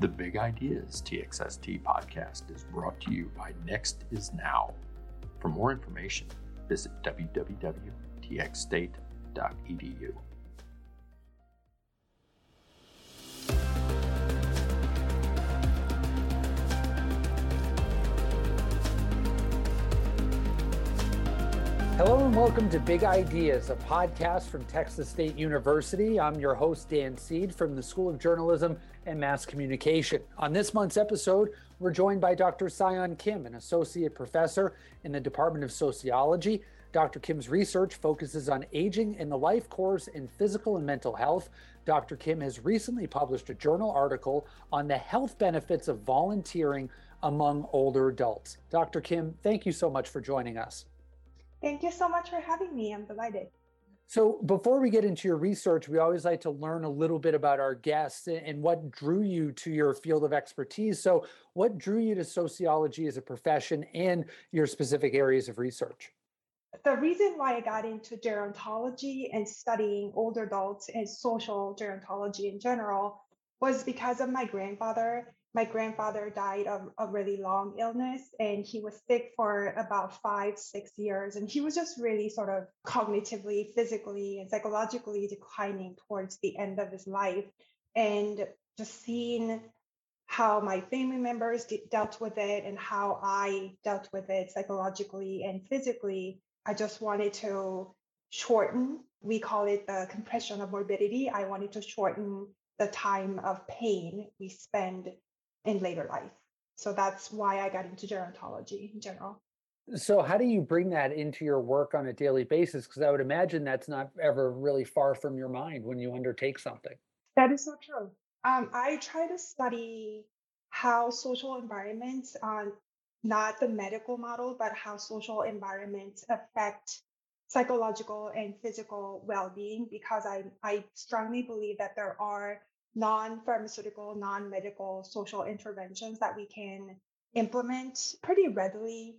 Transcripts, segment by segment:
The Big Ideas TXST podcast is brought to you by Next is Now. For more information, visit www.txstate.edu. Hello and welcome to Big Ideas, a podcast from Texas State University. I'm your host, Dan Seed from the School of Journalism and Mass Communication. On this month's episode, we're joined by Dr. Seoyoun Kim, an associate professor in the Department of Sociology. Dr. Kim's research focuses on aging in the life course in physical and mental health. Dr. Kim has recently published a journal article on the health benefits of volunteering among older adults. Dr. Kim, thank you so much for joining us. Thank you so much for having me. I'm delighted. So, before we get into your research, we always like to learn a little bit about our guests and what drew you to your field of expertise. So, what drew you to sociology as a profession and your specific areas of research? The reason why I got into gerontology and studying older adults and social gerontology in general was because of my grandfather my grandfather died of a really long illness and he was sick for about five, six years. And he was just really sort of cognitively, physically, and psychologically declining towards the end of his life. And just seeing how my family members dealt with it and how I dealt with it psychologically and physically, I just wanted to shorten. We call it the compression of morbidity. I wanted to shorten the time of pain we spend in later life. So that's why I got into gerontology in general. So, how do you bring that into your work on a daily basis? Because I would imagine that's not ever really far from your mind when you undertake something. That is so true. Um, I try to study how social environments, uh, not the medical model, but how social environments affect psychological and physical well being, because I, I strongly believe that there are non pharmaceutical, non medical social interventions that we can implement pretty readily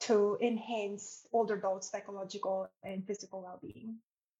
to enhance older adults' psychological and physical well being.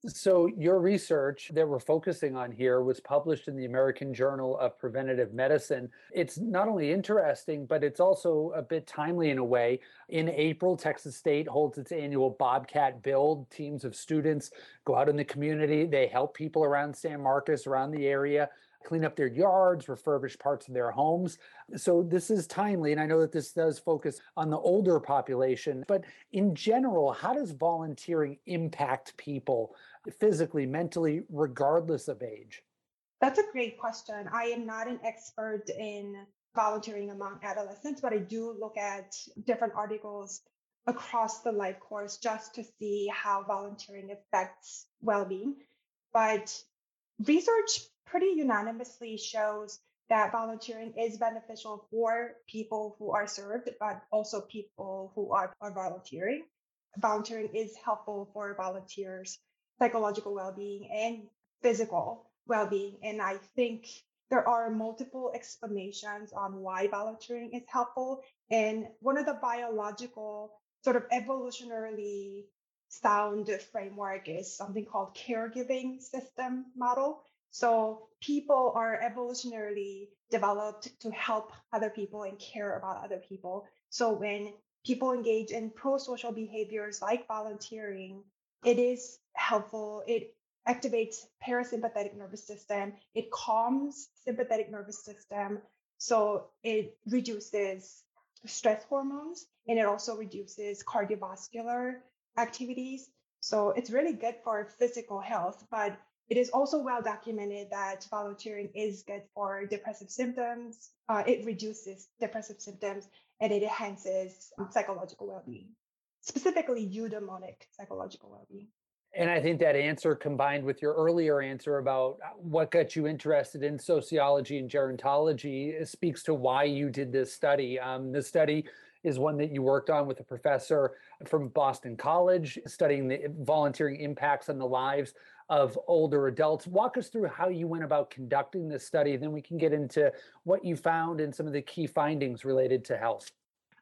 So, your research that we're focusing on here was published in the American Journal of Preventive Medicine. It's not only interesting, but it's also a bit timely in a way. In April, Texas State holds its annual Bobcat Build. Teams of students go out in the community, they help people around San Marcos, around the area, clean up their yards, refurbish parts of their homes. So this is timely. And I know that this does focus on the older population. But in general, how does volunteering impact people physically, mentally, regardless of age? That's a great question. I am not an expert in volunteering among adolescents, but I do look at different articles across the life course just to see how volunteering affects well being. But research pretty unanimously shows that volunteering is beneficial for people who are served, but also people who are, are volunteering. Volunteering is helpful for volunteers' psychological well being and physical well being. And I think there are multiple explanations on why volunteering is helpful. And one of the biological, sort of evolutionarily sound framework is something called caregiving system model so people are evolutionarily developed to help other people and care about other people. So when people engage in pro-social behaviors like volunteering, it is helpful. It activates parasympathetic nervous system. It calms sympathetic nervous system. So it reduces stress hormones and it also reduces cardiovascular activities. So it's really good for physical health, but it is also well documented that volunteering is good for depressive symptoms. Uh, it reduces depressive symptoms and it enhances um, psychological well being, specifically eudaimonic psychological well being. And I think that answer combined with your earlier answer about uh, what got you interested in sociology and gerontology speaks to why you did this study. Um, the study is one that you worked on with a professor from Boston College, studying the volunteering impacts on the lives of older adults. Walk us through how you went about conducting this study, then we can get into what you found and some of the key findings related to health.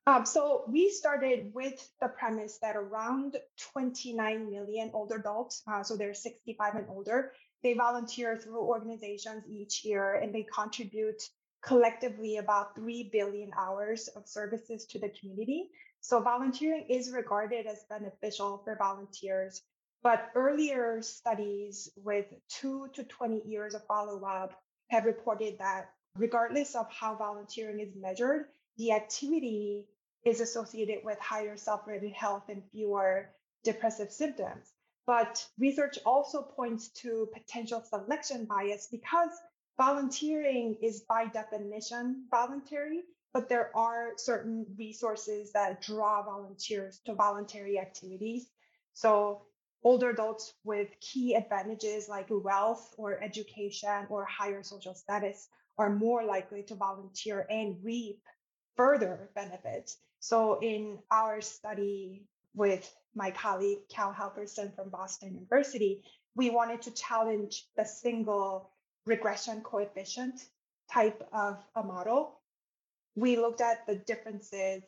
Um, so we started with the premise that around 29 million older adults, uh, so they're 65 and older, they volunteer through organizations each year and they contribute collectively about 3 billion hours of services to the community. So volunteering is regarded as beneficial for volunteers. But earlier studies with two to 20 years of follow up have reported that regardless of how volunteering is measured, the activity is associated with higher self rated health and fewer depressive symptoms. But research also points to potential selection bias because volunteering is by definition voluntary, but there are certain resources that draw volunteers to voluntary activities. So older adults with key advantages like wealth or education or higher social status are more likely to volunteer and reap further benefits. So in our study with my colleague Cal Halvorsen from Boston University, we wanted to challenge the single regression coefficient type of a model. We looked at the differences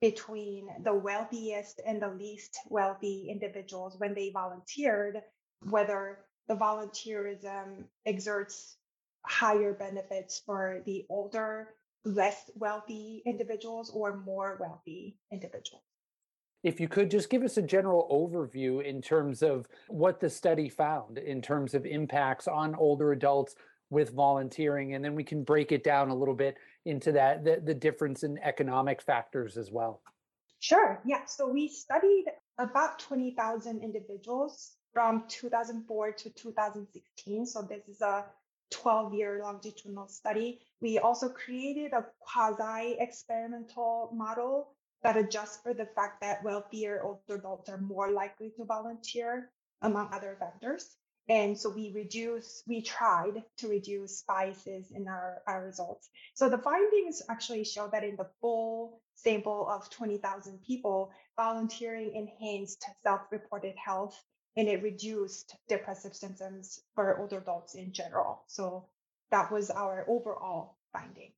between the wealthiest and the least wealthy individuals when they volunteered, whether the volunteerism exerts higher benefits for the older, less wealthy individuals or more wealthy individuals. If you could just give us a general overview in terms of what the study found in terms of impacts on older adults with volunteering, and then we can break it down a little bit into that the, the difference in economic factors as well. Sure. Yeah. So we studied about 20,000 individuals from 2004 to 2016. So this is a 12 year longitudinal study. We also created a quasi experimental model that adjusts for the fact that wealthier older adults are more likely to volunteer, among other factors. And so we reduce, we tried to reduce biases in our, our results. So the findings actually show that in the full sample of 20,000 people, volunteering enhanced self-reported health and it reduced depressive symptoms for older adults in general. So that was our overall finding.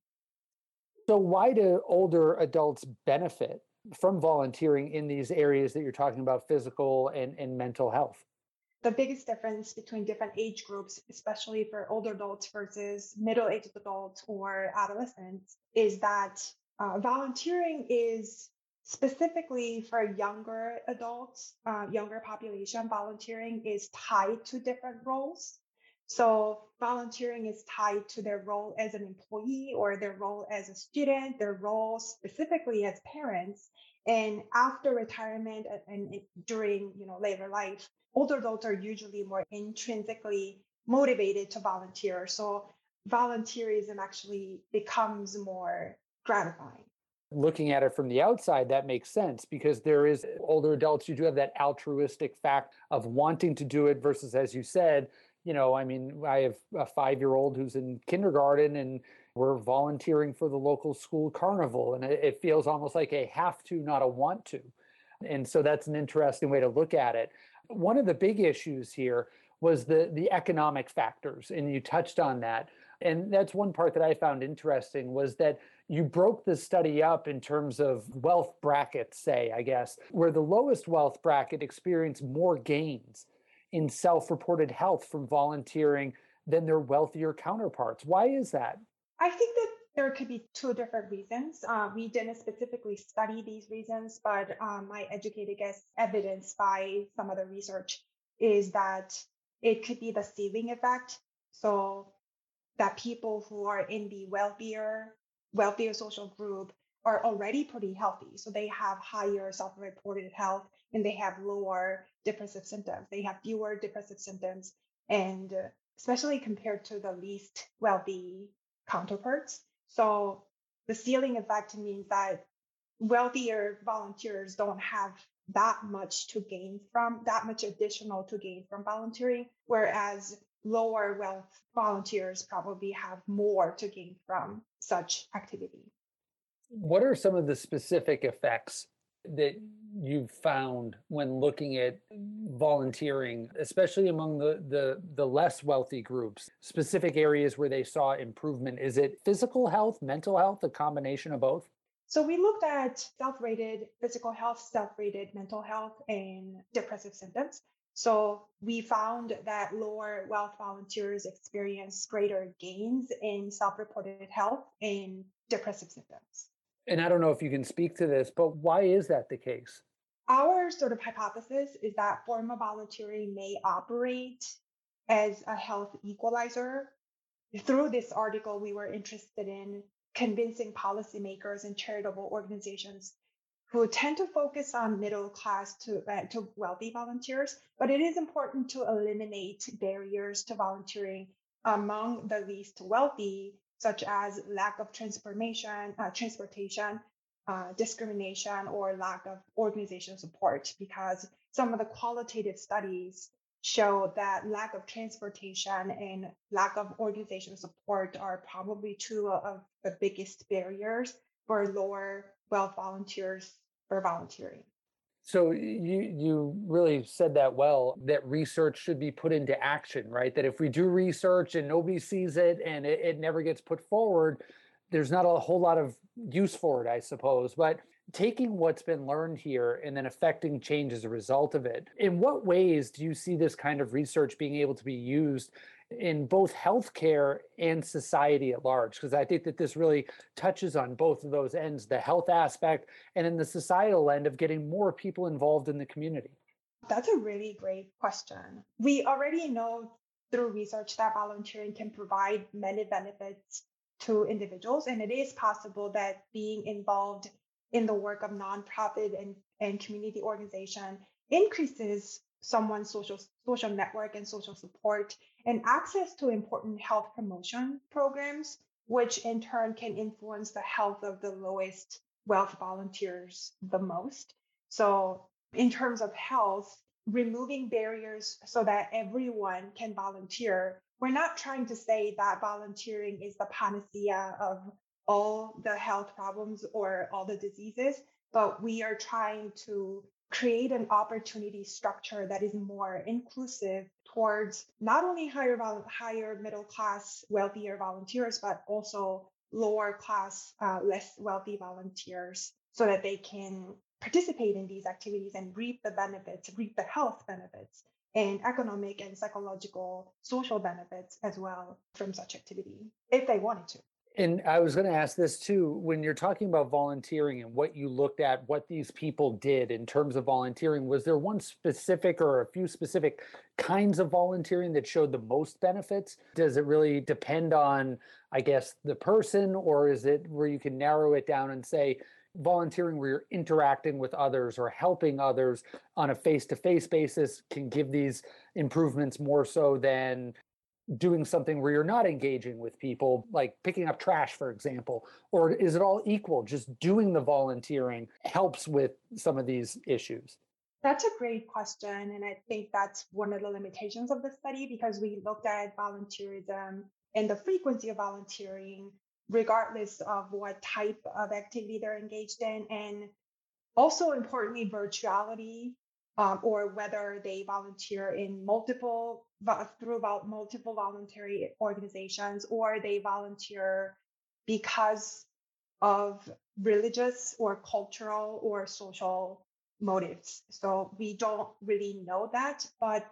So, why do older adults benefit from volunteering in these areas that you're talking about, physical and, and mental health? The biggest difference between different age groups, especially for older adults versus middle aged adults or adolescents, is that uh, volunteering is specifically for younger adults, uh, younger population, volunteering is tied to different roles. So volunteering is tied to their role as an employee or their role as a student, their role specifically as parents. And after retirement and, and during you know later life, older adults are usually more intrinsically motivated to volunteer. So volunteerism actually becomes more gratifying looking at it from the outside, that makes sense because there is older adults, you do have that altruistic fact of wanting to do it versus, as you said, you know, I mean, I have a five year old who's in kindergarten and we're volunteering for the local school carnival. And it, feels almost like a have to, not a want to. And so that's an interesting way to look at it. One of the big issues here was the, the economic factors, and you touched on that. And that's one part that I found interesting was that you broke the study up in terms of wealth brackets, say, I guess, where the lowest wealth bracket experienced more gains in self reported health from volunteering than their wealthier counterparts. Why is that? I think that there could be two different reasons. Uh, we didn't specifically study these reasons, but um, my educated guess, evidence by some other research, is that it could be the ceiling effect. So that people who are in the wealthier, wealthier social group are already pretty healthy. So they have higher self-reported health and they have lower depressive symptoms. They have fewer depressive symptoms, and uh, especially compared to the least wealthy counterparts. So the ceiling effect means that wealthier volunteers don't have that much to gain from that much additional to gain from volunteering, whereas lower wealth volunteers probably have more to gain from such activity. What are some of the specific effects that you've found when looking at volunteering, especially among the, the, the less wealthy groups, specific areas where they saw improvement? Is it physical health, mental health, a combination of both? So we looked at self-rated physical health, self-rated mental health, and depressive symptoms. So we found that lower wealth volunteers experience greater gains in self-reported health and depressive symptoms. And I don't know if you can speak to this, but why is that the case? Our sort of hypothesis is that formal volunteering may operate as a health equalizer. Through this article, we were interested in convincing policymakers and charitable organizations who tend to focus on middle class to, uh, to wealthy volunteers, but it is important to eliminate barriers to volunteering among the least wealthy, such as lack of transportation, uh, transportation, uh, discrimination, or lack of organizational support, because some of the qualitative studies show that lack of transportation and lack of organizational support are probably two of the biggest barriers for lower wealth volunteers for volunteering. So you you really said that well that research should be put into action, right? That if we do research and nobody sees it and it, it never gets put forward, there's not a whole lot of use for it, I suppose. But taking what's been learned here and then affecting change as a result of it, in what ways do you see this kind of research being able to be used in both healthcare and society at large because i think that this really touches on both of those ends the health aspect and in the societal end of getting more people involved in the community. That's a really great question. We already know through research that volunteering can provide many benefits to individuals and it is possible that being involved in the work of nonprofit and, and community organization increases someone's social social network and social support and access to important health promotion programs which in turn can influence the health of the lowest wealth volunteers the most. So in terms of health removing barriers so that everyone can volunteer we're not trying to say that volunteering is the panacea of all the health problems or all the diseases but we are trying to create an opportunity structure that is more inclusive towards not only higher higher middle class wealthier volunteers but also lower class uh, less wealthy volunteers so that they can participate in these activities and reap the benefits reap the health benefits and economic and psychological social benefits as well from such activity if they wanted to and I was going to ask this too. When you're talking about volunteering and what you looked at, what these people did in terms of volunteering, was there one specific or a few specific kinds of volunteering that showed the most benefits? Does it really depend on, I guess, the person, or is it where you can narrow it down and say, volunteering where you're interacting with others or helping others on a face to face basis can give these improvements more so than doing something where you're not engaging with people, like picking up trash, for example? Or is it all equal? Just doing the volunteering helps with some of these issues? That's a great question. And I think that's one of the limitations of the study because we looked at volunteerism and the frequency of volunteering, regardless of what type of activity they're engaged in. And also, importantly, virtuality um, or whether they volunteer in multiple through multiple voluntary organizations or they volunteer because of religious or cultural or social motives. So we don't really know that, but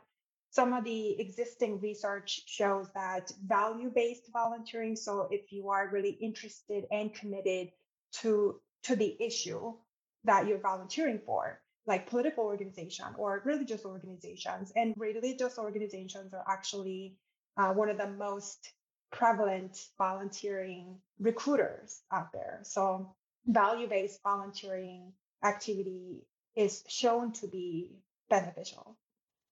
some of the existing research shows that value based volunteering, so if you are really interested and committed to, to the issue that you're volunteering for, like political organization or religious organizations. And religious organizations are actually uh, one of the most prevalent volunteering recruiters out there. So value-based volunteering activity is shown to be beneficial.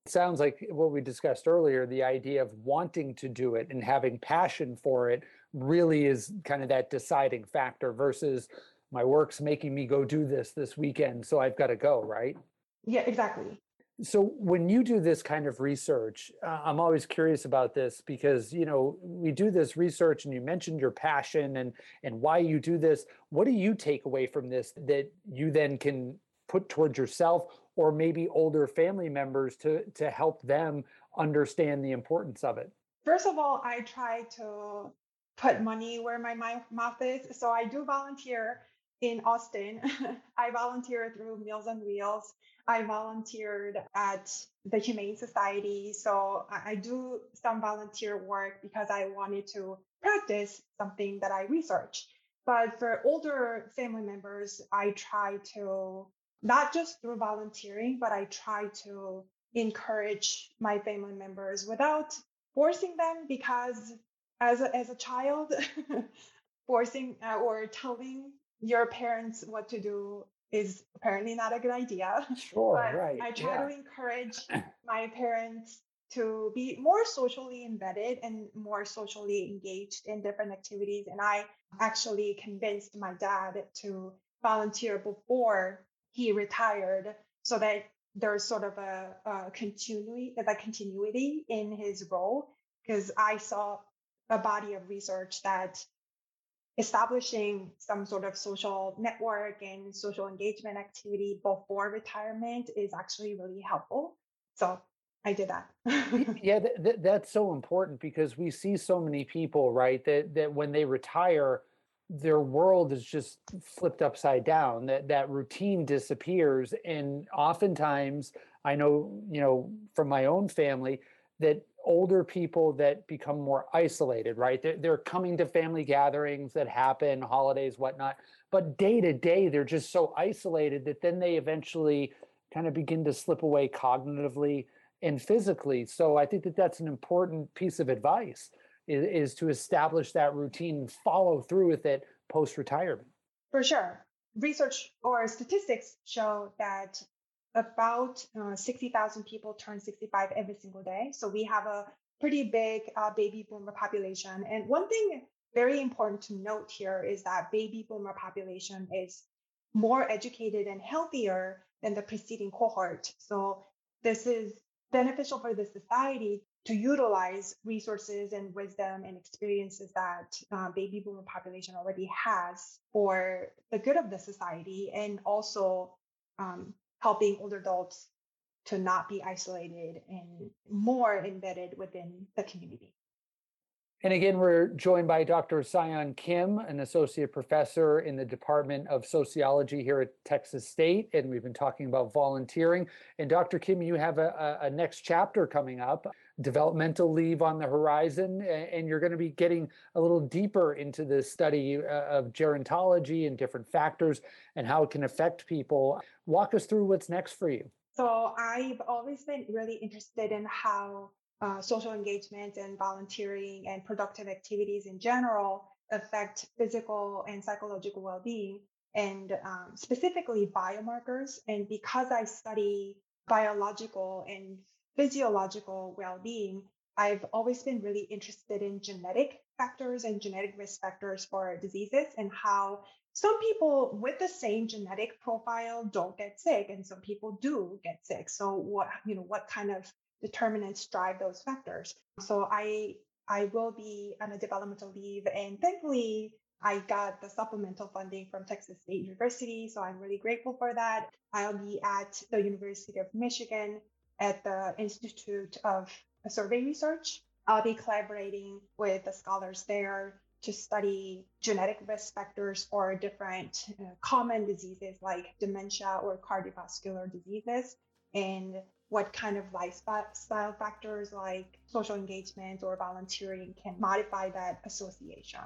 It sounds like what we discussed earlier, the idea of wanting to do it and having passion for it really is kind of that deciding factor versus my work's making me go do this this weekend, so I've got to go, right? Yeah, exactly. So when you do this kind of research, uh, I'm always curious about this because you know we do this research, and you mentioned your passion and and why you do this. What do you take away from this that you then can put towards yourself or maybe older family members to to help them understand the importance of it? First of all, I try to put money where my mouth is. So I do volunteer in Austin. I volunteer through Meals on Wheels. I volunteered at the Humane Society. So I do some volunteer work because I wanted to practice something that I research. But for older family members, I try to not just through volunteering, but I try to encourage my family members without forcing them because as a, as a child forcing uh, or telling your parents what to do is apparently not a good idea. Sure, right. I try yeah. to encourage my parents to be more socially embedded and more socially engaged in different activities. And I actually convinced my dad to volunteer before he retired so that there's sort of a, a continuity, a continuity in his role. Because I saw a body of research that establishing some sort of social network and social engagement activity before retirement is actually really helpful. So I did that. yeah, th- th- that's so important because we see so many people, right, that that when they retire, their world is just flipped upside down. That that routine disappears, and oftentimes, I know, you know, from my own family, that older people that become more isolated, right? They're, they're coming to family gatherings that happen, holidays, whatnot, but day to day, they're just so isolated that then they eventually kind of begin to slip away cognitively and physically. So I think that that's an important piece of advice is, is to establish that routine and follow through with it post retirement. For sure. Research or statistics show that about uh, 60,000 people turn 65 every single day. So we have a pretty big uh, baby boomer population. And one thing very important to note here is that baby boomer population is more educated and healthier than the preceding cohort. So this is beneficial for the society to utilize resources and wisdom and experiences that uh, baby boomer population already has for the good of the society and also um, helping older adults to not be isolated and more embedded within the community. And again, we're joined by Dr. Seoyoun Kim, an associate professor in the Department of Sociology here at Texas State. And we've been talking about volunteering. And Dr. Kim, you have a, a next chapter coming up, developmental leave on the horizon. And you're going to be getting a little deeper into the study uh, of gerontology and different factors and how it can affect people. Walk us through what's next for you. So I've always been really interested in how uh, social engagement and volunteering and productive activities in general affect physical and psychological well-being and um, specifically biomarkers and because i study biological and physiological well-being i've always been really interested in genetic factors and genetic risk factors for diseases and how some people with the same genetic profile don't get sick and some people do get sick so what you know what kind of determinants drive those factors. So I I will be on a developmental leave, and thankfully I got the supplemental funding from Texas State University, so I'm really grateful for that. I'll be at the University of Michigan at the Institute of Survey Research. I'll be collaborating with the scholars there to study genetic risk factors for different uh, common diseases like dementia or cardiovascular diseases and what kind of lifestyle factors like social engagement or volunteering can modify that association.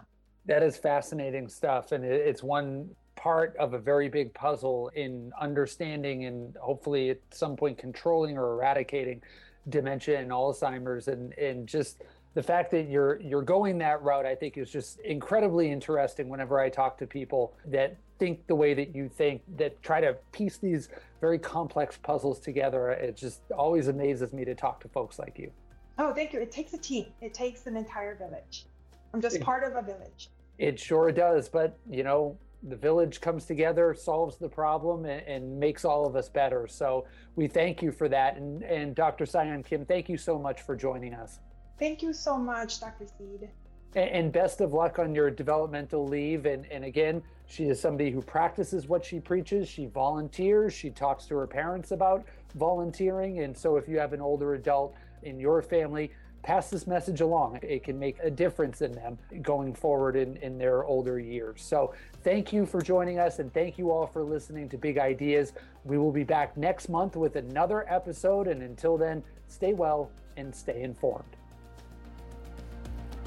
That is fascinating stuff. And it's one part of a very big puzzle in understanding and hopefully at some point controlling or eradicating dementia and Alzheimer's. And, and just the fact that you're you're going that route i think is just incredibly interesting whenever i talk to people that think the way that you think that try to piece these very complex puzzles together. It just always amazes me to talk to folks like you. Oh thank you. It takes a team. It takes an entire village. I'm just part of a village. It sure does. But you know the village comes together solves the problem and, and makes all of us better so we thank you for that and, and dr seoyoun kim thank you so much for joining us Thank you so much, Dr. Seed. And best of luck on your developmental leave. And, and again, she is somebody who practices what she preaches. She volunteers. She talks to her parents about volunteering. And so if you have an older adult in your family, pass this message along. It can make a difference in them going forward in, in their older years. So thank you for joining us and thank you all for listening to Big Ideas. We will be back next month with another episode. And until then, stay well and stay informed.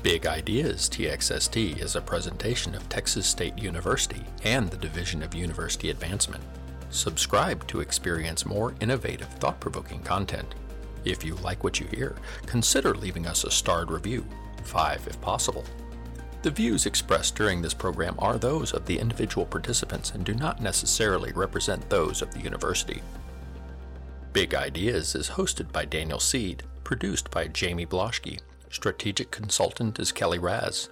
Big Ideas TXST is a presentation of Texas State University and the Division of University Advancement. Subscribe to experience more innovative, thought provoking content. If you like what you hear, consider leaving us a starred review, five if possible. The views expressed during this program are those of the individual participants and do not necessarily represent those of the university. Big Ideas is hosted by Daniel Seed, produced by Jamie Bloschke. Strategic consultant is Kelly Raz.